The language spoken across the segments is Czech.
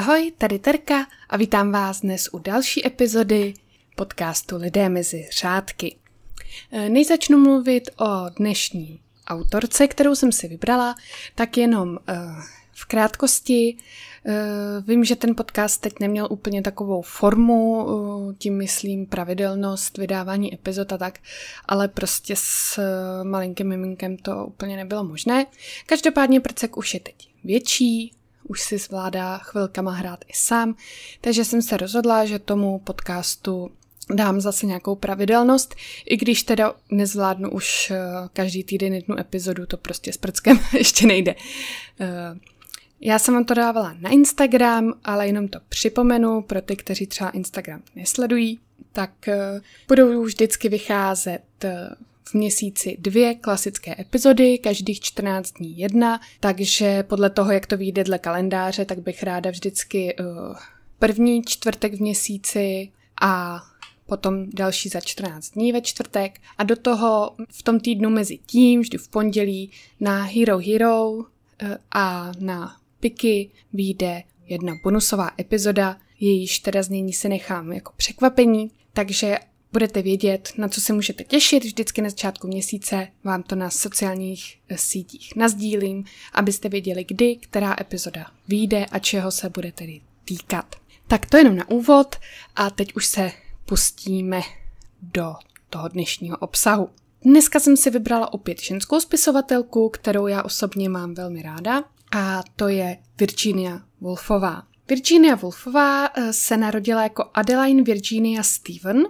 Ahoj, tady Terka a vítám vás dnes u další epizody podcastu Lidé mezi řádky. E, než začnu mluvit o dnešní autorce, kterou jsem si vybrala, tak jenom e, v krátkosti. E, vím, že ten podcast teď neměl úplně takovou formu, tím myslím pravidelnost vydávání epizod a tak, ale prostě s malinkým miminkem to úplně nebylo možné. Každopádně prcek už je teď větší, už si zvládá chvilkama hrát i sám, takže jsem se rozhodla, že tomu podcastu dám zase nějakou pravidelnost, i když teda nezvládnu už eh, každý týden jednu epizodu, to prostě s prckem ještě nejde. Eh, já jsem vám to dávala na Instagram, ale jenom to připomenu pro ty, kteří třeba Instagram nesledují, tak eh, budou vždycky vycházet v měsíci dvě klasické epizody, každých 14 dní jedna, takže podle toho, jak to vyjde dle kalendáře, tak bych ráda vždycky uh, první čtvrtek v měsíci a potom další za 14 dní ve čtvrtek. A do toho v tom týdnu mezi tím, vždy v pondělí na Hero Hero uh, a na Piky vyjde jedna bonusová epizoda, jejíž teda znění se nechám jako překvapení, takže budete vědět, na co se můžete těšit. Vždycky na začátku měsíce vám to na sociálních eh, sítích nazdílím, abyste věděli, kdy, která epizoda vyjde a čeho se bude tedy týkat. Tak to jenom na úvod a teď už se pustíme do toho dnešního obsahu. Dneska jsem si vybrala opět ženskou spisovatelku, kterou já osobně mám velmi ráda a to je Virginia Woolfová. Virginia Woolfová eh, se narodila jako Adeline Virginia Stephen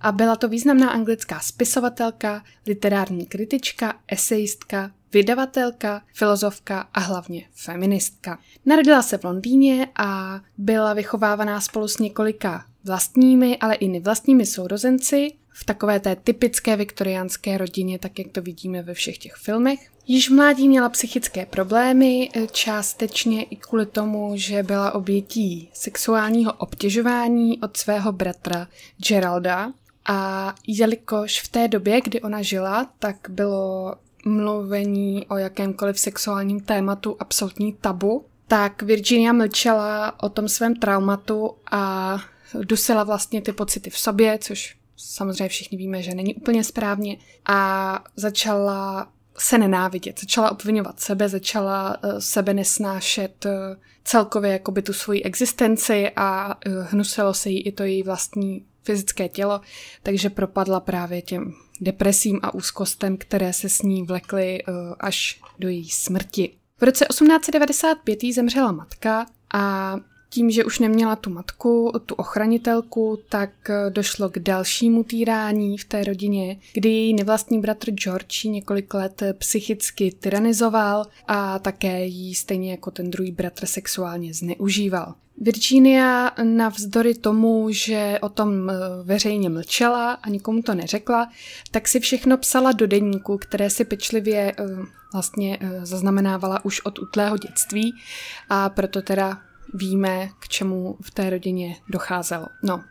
a byla to významná anglická spisovatelka, literární kritička, esejistka, vydavatelka, filozofka a hlavně feministka. Narodila se v Londýně a byla vychovávaná spolu s několika vlastními, ale i nevlastními sourozenci v takové té typické viktoriánské rodině, tak jak to vidíme ve všech těch filmech. Již v mládí měla psychické problémy, částečně i kvůli tomu, že byla obětí sexuálního obtěžování od svého bratra Geralda, a jelikož v té době, kdy ona žila, tak bylo mluvení o jakémkoliv sexuálním tématu absolutní tabu, tak Virginia mlčela o tom svém traumatu a dusila vlastně ty pocity v sobě, což samozřejmě všichni víme, že není úplně správně, a začala se nenávidět, začala obvinovat sebe, začala uh, sebe nesnášet uh, celkově jakoby tu svoji existenci a uh, hnusilo se jí i to její vlastní fyzické tělo, takže propadla právě těm depresím a úzkostem, které se s ní vlekly uh, až do její smrti. V roce 1895 jí zemřela matka a tím, že už neměla tu matku, tu ochranitelku, tak eh, došlo k dalšímu týrání v té rodině, kdy její nevlastní bratr George několik let psychicky tyranizoval a také jí stejně jako ten druhý bratr sexuálně zneužíval. Virginia navzdory tomu, že o tom eh, veřejně mlčela a nikomu to neřekla, tak si všechno psala do deníku, které si pečlivě eh, vlastně zaznamenávala už od utlého dětství a proto teda víme, k čemu v té rodině docházelo. No,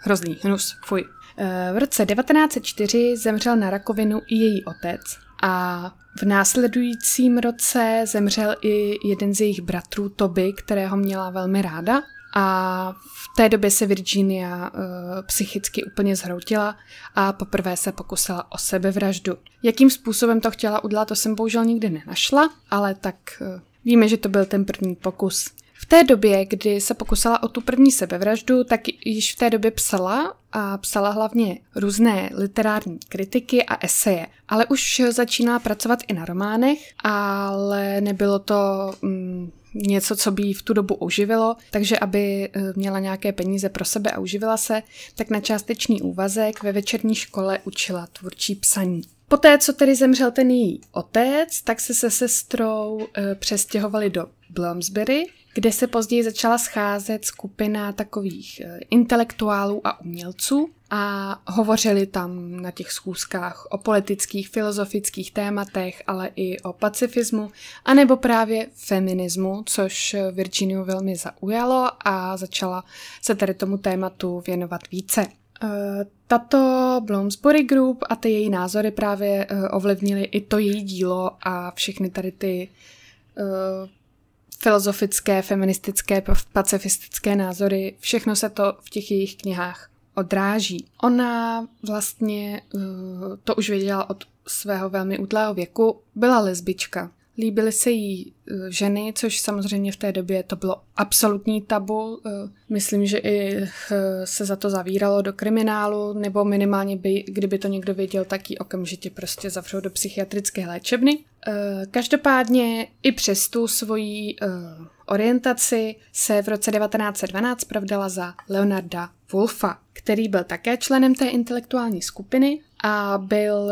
hrozný, hnus, fuj. Eh, v roce 1904 zemřel na rakovinu i její otec a v následujícím roce zemřel i jeden z jejich bratrů, Toby, kterého měla velmi ráda. A v té době se Virginia uh, psychicky úplně zhroutila a poprvé se pokusila o sebevraždu. Jakým způsobem to chtěla udělat, to jsem bohužel nikdy nenašla, ale tak uh, víme, že to byl ten první pokus. V té době, kdy se pokusila o tu první sebevraždu, tak již v té době psala a psala hlavně různé literární kritiky a eseje. Ale už začínala pracovat i na románech, ale nebylo to mm, něco, co by jí v tu dobu uživilo, takže aby eh, měla nějaké peníze pro sebe a uživila se, tak na částečný úvazek ve večerní škole učila tvůrčí psaní. Poté, co tedy zemřel ten její otec, tak se se sestrou e, přestěhovali do Bloomsbury, kde se později začala scházet skupina takových e, intelektuálů a umělců a hovořili tam na těch schůzkách o politických, filozofických tématech, ale i o pacifismu, anebo právě feminismu, což Virginiu velmi zaujalo a začala se tady tomu tématu věnovat více. Eh, tato Bloomsbury Group a ty její názory právě eh, ovlivnily i to její dílo a všechny tady ty filozofické, feministické, pacifistické názory, všechno se to v těch jejich knihách odráží. Ona vlastně uh, to už věděla od svého velmi útlého věku, byla lesbička. Líbily se jí eh, ženy, což samozřejmě v té době to bylo absolutní tabu. Eh, myslím, že i eh, se za to zavíralo do kriminálu, nebo minimálně by, kdyby to někdo věděl, tak ji okamžitě prostě zavřou do psychiatrické léčebny. Každopádně i přes tu svoji orientaci se v roce 1912 pravdala za Leonarda Wolfa, který byl také členem té intelektuální skupiny a byl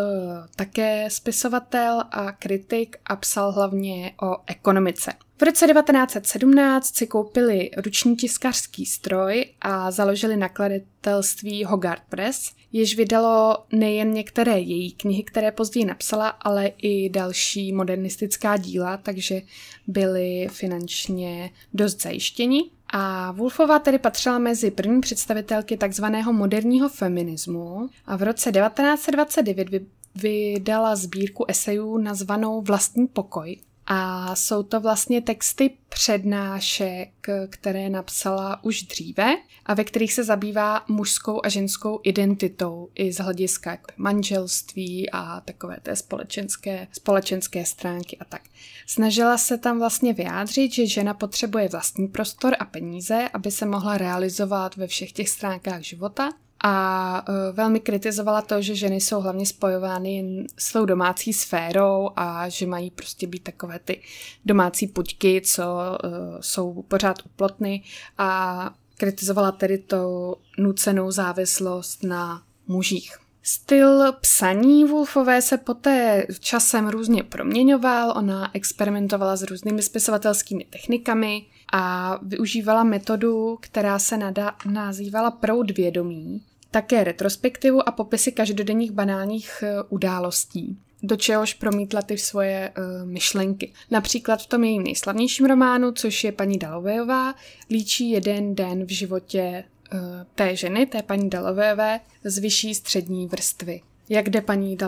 také spisovatel a kritik a psal hlavně o ekonomice. V roce 1917 si koupili ruční tiskařský stroj a založili nakladatelství Hogarth Press, jež vydalo nejen některé její knihy, které později napsala, ale i další modernistická díla, takže byli finančně dost zajištěni. A Wolfová tedy patřila mezi první představitelky takzvaného moderního feminismu a v roce 1929 vydala sbírku esejů nazvanou Vlastní pokoj, a jsou to vlastně texty přednášek, které napsala už dříve a ve kterých se zabývá mužskou a ženskou identitou i z hlediska manželství a takové té společenské, společenské stránky a tak. Snažila se tam vlastně vyjádřit, že žena potřebuje vlastní prostor a peníze, aby se mohla realizovat ve všech těch stránkách života a uh, velmi kritizovala to, že ženy jsou hlavně spojovány jen s tou domácí sférou a že mají prostě být takové ty domácí puťky, co uh, jsou pořád uplotny a kritizovala tedy to nucenou závislost na mužích. Styl psaní Wolfové se poté časem různě proměňoval, ona experimentovala s různými spisovatelskými technikami a využívala metodu, která se nada- nazývala proud vědomí, také retrospektivu a popisy každodenních banálních eh, událostí do čehož promítla ty svoje uh, myšlenky. Například v tom jejím nejslavnějším románu, což je paní Dalovejová, líčí jeden den v životě uh, té ženy, té paní Dalovejové, z vyšší střední vrstvy. Jak jde paní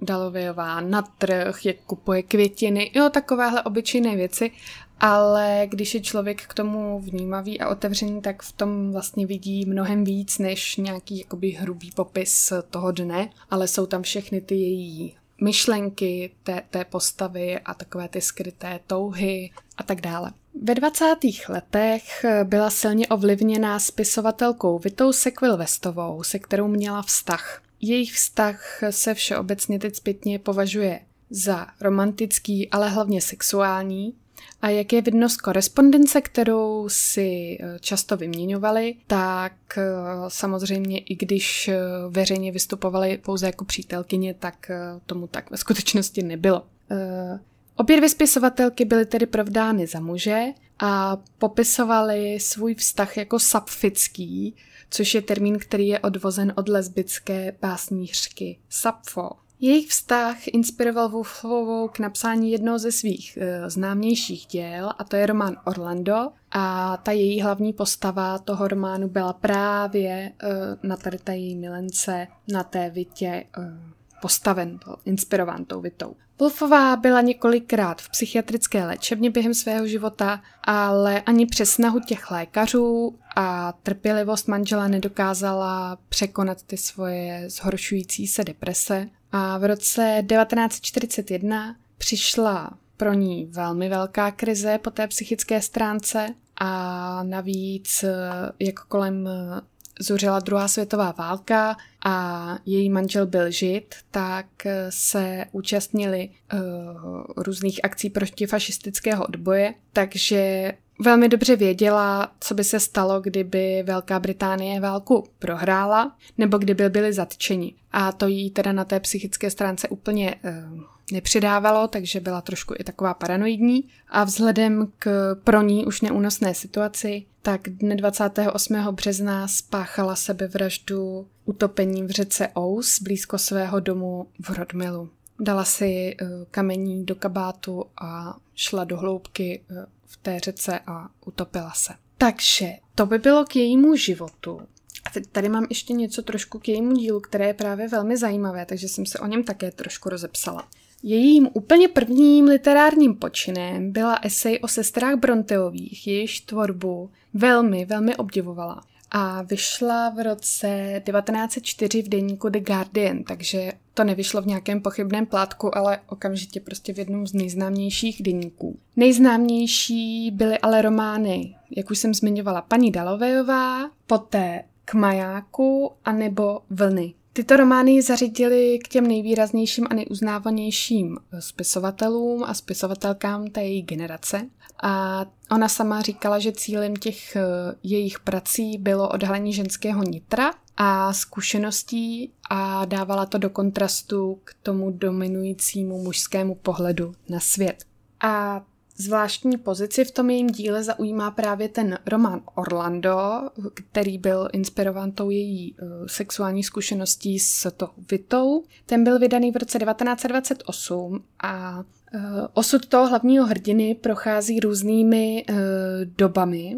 Dalovejová na trh, jak kupuje květiny, jo, takovéhle obyčejné věci ale když je člověk k tomu vnímavý a otevřený, tak v tom vlastně vidí mnohem víc než nějaký jakoby hrubý popis toho dne, ale jsou tam všechny ty její myšlenky té, té postavy a takové ty skryté touhy a tak dále. Ve 20. letech byla silně ovlivněná spisovatelkou Vitou Sekvil Vestovou, se kterou měla vztah. Jejich vztah se všeobecně teď zpětně považuje za romantický, ale hlavně sexuální, a jak je vidno z korespondence, kterou si eh, často vyměňovali, tak eh, samozřejmě i když eh, veřejně vystupovali pouze jako přítelkyně, tak tomu tak ve skutečnosti nebylo. Obě dvě spisovatelky byly tedy provdány za muže a popisovali svůj vztah jako sapfický, což je termín, který je odvozen od lesbické básnířky Sapfo. Jejich vztah inspiroval Wolfovou k napsání jednoho ze svých e, známějších děl, a to je román Orlando. A ta její hlavní postava toho románu byla právě e, na tady té její milence, na té vitě e, postaven, byl inspirován tou vitou. Wolfová byla několikrát v psychiatrické léčebně během svého života, ale ani přes snahu těch lékařů a trpělivost manžela nedokázala překonat ty svoje zhoršující se deprese a v roce 1941 přišla pro ní velmi velká krize po té psychické stránce a navíc, jako kolem zuřila druhá světová válka a její manžel byl žid, tak se účastnili uh, různých akcí proti fašistického odboje, takže velmi dobře věděla, co by se stalo, kdyby Velká Británie válku prohrála, nebo kdyby byli zatčeni. A to jí teda na té psychické stránce úplně uh, nepřidávalo, takže byla trošku i taková paranoidní. A vzhledem k pro ní už neúnosné situaci, tak dne 28. března spáchala sebevraždu utopením v řece Ous blízko svého domu v Rodmilu. Dala si uh, kamení do kabátu a šla do hloubky uh, v té řece a utopila se. Takže to by bylo k jejímu životu. A teď tady mám ještě něco trošku k jejímu dílu, které je právě velmi zajímavé, takže jsem se o něm také trošku rozepsala. Jejím úplně prvním literárním počinem byla esej o sestrách Bronteových, jejichž tvorbu velmi, velmi obdivovala. A vyšla v roce 1904 v deníku The Guardian, takže to nevyšlo v nějakém pochybném plátku, ale okamžitě prostě v jednom z nejznámějších deníků. Nejznámější byly ale romány, jak už jsem zmiňovala, paní Dalovejová, poté k majáku anebo vlny. Tyto romány zařídily k těm nejvýraznějším a nejuznávanějším spisovatelům a spisovatelkám té její generace. A ona sama říkala, že cílem těch eh, jejich prací bylo odhalení ženského nitra a zkušeností a dávala to do kontrastu k tomu dominujícímu mužskému pohledu na svět. A Zvláštní pozici v tom jejím díle zaujímá právě ten román Orlando, který byl inspirován tou její uh, sexuální zkušeností s to Vitou. Ten byl vydaný v roce 1928 a uh, osud toho hlavního hrdiny prochází různými uh, dobami,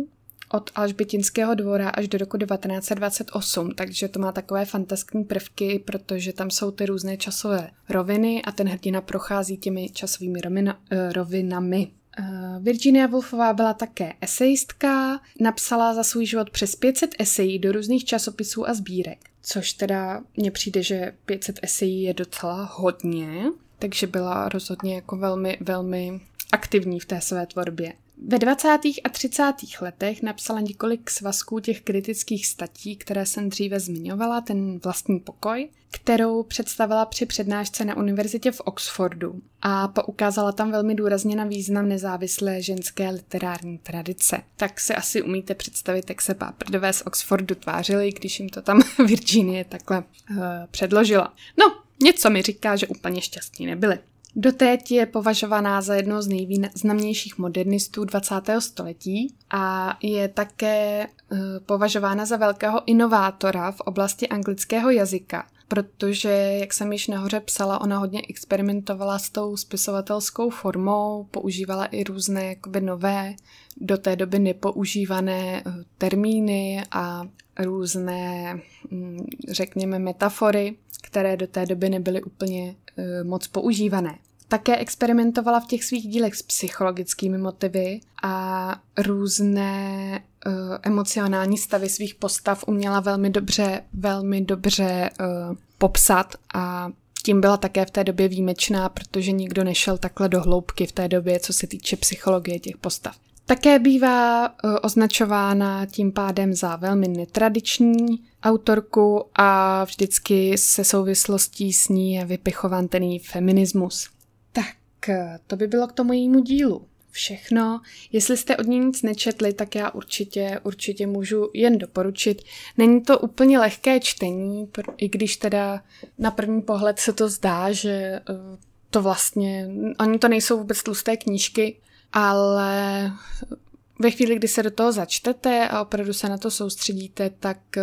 od Alžbětinského dvora až do roku 1928, takže to má takové fantastické prvky, protože tam jsou ty různé časové roviny a ten hrdina prochází těmi časovými rovina, rovinami. Eh, Virginia Woolfová byla také esejistka, napsala za svůj život přes 500 esejí do různých časopisů a sbírek, což teda mně přijde, že 500 esejí je docela hodně, takže byla rozhodně jako velmi, velmi aktivní v té své tvorbě. Ve 20. a 30. letech napsala několik svazků těch kritických statí, které jsem dříve zmiňovala, ten vlastní pokoj, kterou představila při přednášce na univerzitě v Oxfordu a poukázala tam velmi důrazně na význam nezávislé ženské literární tradice. Tak si asi umíte představit, jak se páprdové z Oxfordu tvářili, když jim to tam Virginie takhle uh, předložila. No, něco mi říká, že úplně šťastní nebyli. Doteď je považovaná za jednou z nejvýznamnějších modernistů 20. století a je také uh, považována za velkého inovátora v oblasti anglického jazyka, protože, jak jsem již nahoře psala, ona hodně experimentovala s tou spisovatelskou formou, používala i různé jakoby nové, do té doby nepoužívané uh, termíny a různé, um, řekněme, metafory, které do té doby nebyly úplně uh, moc používané. Také experimentovala v těch svých dílech s psychologickými motivy a různé uh, emocionální stavy svých postav uměla velmi dobře, velmi dobře uh, popsat a tím byla také v té době výjimečná, protože nikdo nešel takhle do hloubky v té době, co se týče psychologie těch postav. Také bývá uh, označována tím pádem za velmi netradiční autorku a vždycky se souvislostí s ní je vypichován ten feminismus. Tak to by bylo k tomu jejímu dílu všechno. Jestli jste od ní nic nečetli, tak já určitě, určitě můžu jen doporučit. Není to úplně lehké čtení, i když teda na první pohled se to zdá, že eh, to vlastně, oni to nejsou vůbec tlusté knížky, ale ve chvíli, kdy se do toho začtete a opravdu se na to soustředíte, tak uh,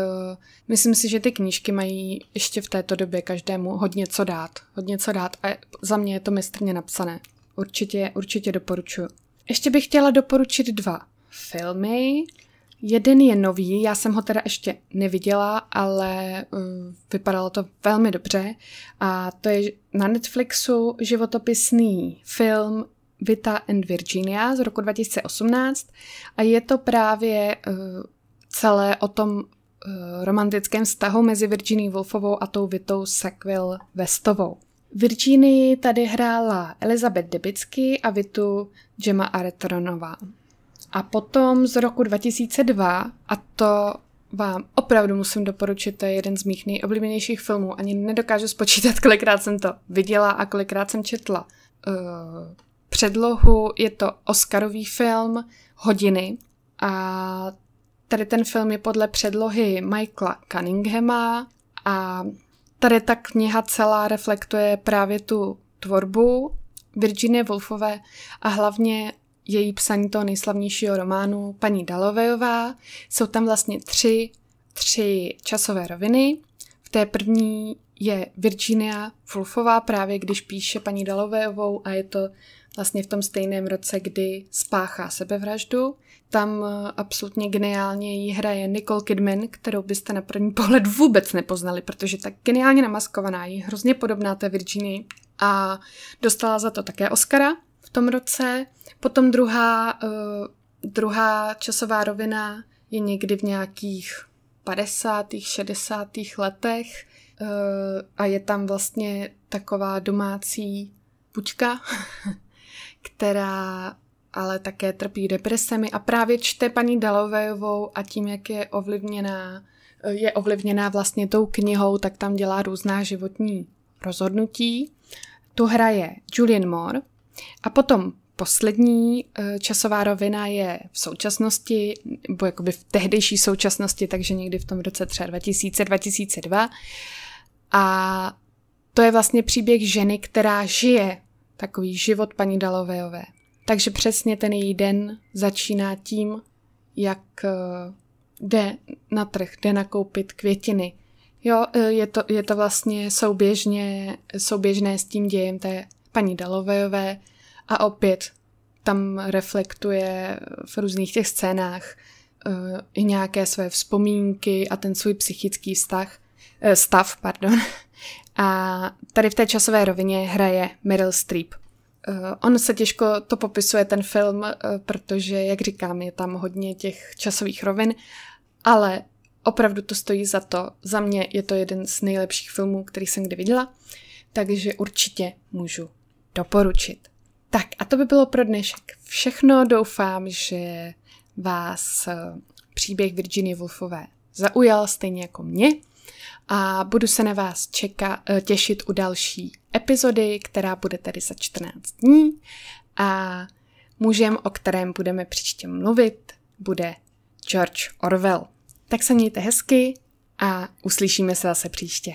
myslím si, že ty knížky mají ještě v této době každému hodně co dát. Hodně co dát a za mě je to mistrně napsané. Určitě, určitě doporučuji. Ještě bych chtěla doporučit dva filmy. Jeden je nový, já jsem ho teda ještě neviděla, ale uh, vypadalo to velmi dobře. A to je na Netflixu životopisný film Vita and Virginia z roku 2018 a je to právě uh, celé o tom uh, romantickém vztahu mezi Virginie Woolfovou a tou Vitou Sackville Westovou. Virginii tady hrála Elizabeth Debitsky a Vitu Gemma Arteronová. A potom z roku 2002, a to vám opravdu musím doporučit, to je jeden z mých nejoblíbenějších filmů. Ani nedokážu spočítat, kolikrát jsem to viděla a kolikrát jsem četla uh, předlohu. Je to Oscarový film Hodiny a tady ten film je podle předlohy Michaela Cunninghama a tady ta kniha celá reflektuje právě tu tvorbu Virginie Woolfové a hlavně její psaní toho nejslavnějšího románu Paní Dalovejová. Jsou tam vlastně tři, tři časové roviny. V té první je Virginia Woolfová právě když píše paní Dalovejovou a je to vlastně v tom stejném roce, kdy spáchá sebevraždu. Tam eh, absolutně geniálně jí hraje Nicole Kidman, kterou byste na první pohled vůbec nepoznali, protože tak geniálně namaskovaná, je hrozně podobná té Virginii. a dostala za to také Oscara v tom roce. Potom druhá, uh, druhá časová rovina je někdy v nějakých 50. 60. letech uh, a je tam vlastně taková domácí pučka, která ale také trpí depresemi a právě čte paní Dalovejovou a tím, jak je ovlivněná, je ovlivněná vlastně tou knihou, tak tam dělá různá životní rozhodnutí. Tu hraje Julian Moore a potom poslední eh, časová rovina je v současnosti, nebo jakoby v tehdejší současnosti, takže někdy v tom roce třeba 2000-2002. A to je vlastně příběh ženy, která žije takový život paní Dalovejové. Takže přesně ten její den začíná tím, jak eh, jde na trh, jde nakoupit květiny. Jo, eh, je to, je to vlastně souběžně, souběžné s tím dějem té paní Dalovejové a opět tam reflektuje v různých těch scénách uh, i nějaké své vzpomínky a ten svůj psychický vztah, stav. Pardon. A tady v té časové rovině hraje Meryl Streep. Uh, on se těžko to popisuje, ten film, uh, protože, jak říkám, je tam hodně těch časových rovin, ale opravdu to stojí za to. Za mě je to jeden z nejlepších filmů, který jsem kdy viděla, takže určitě můžu doporučit. Tak a to by bylo pro dnešek všechno. Doufám, že vás uh, příběh Virginie Woolfové zaujal stejně jako mě a budu se na vás čeka, těšit u další epizody, která bude tedy za 14 dní a mužem, o kterém budeme příště mluvit, bude George Orwell. Tak se mějte hezky a uslyšíme se zase příště.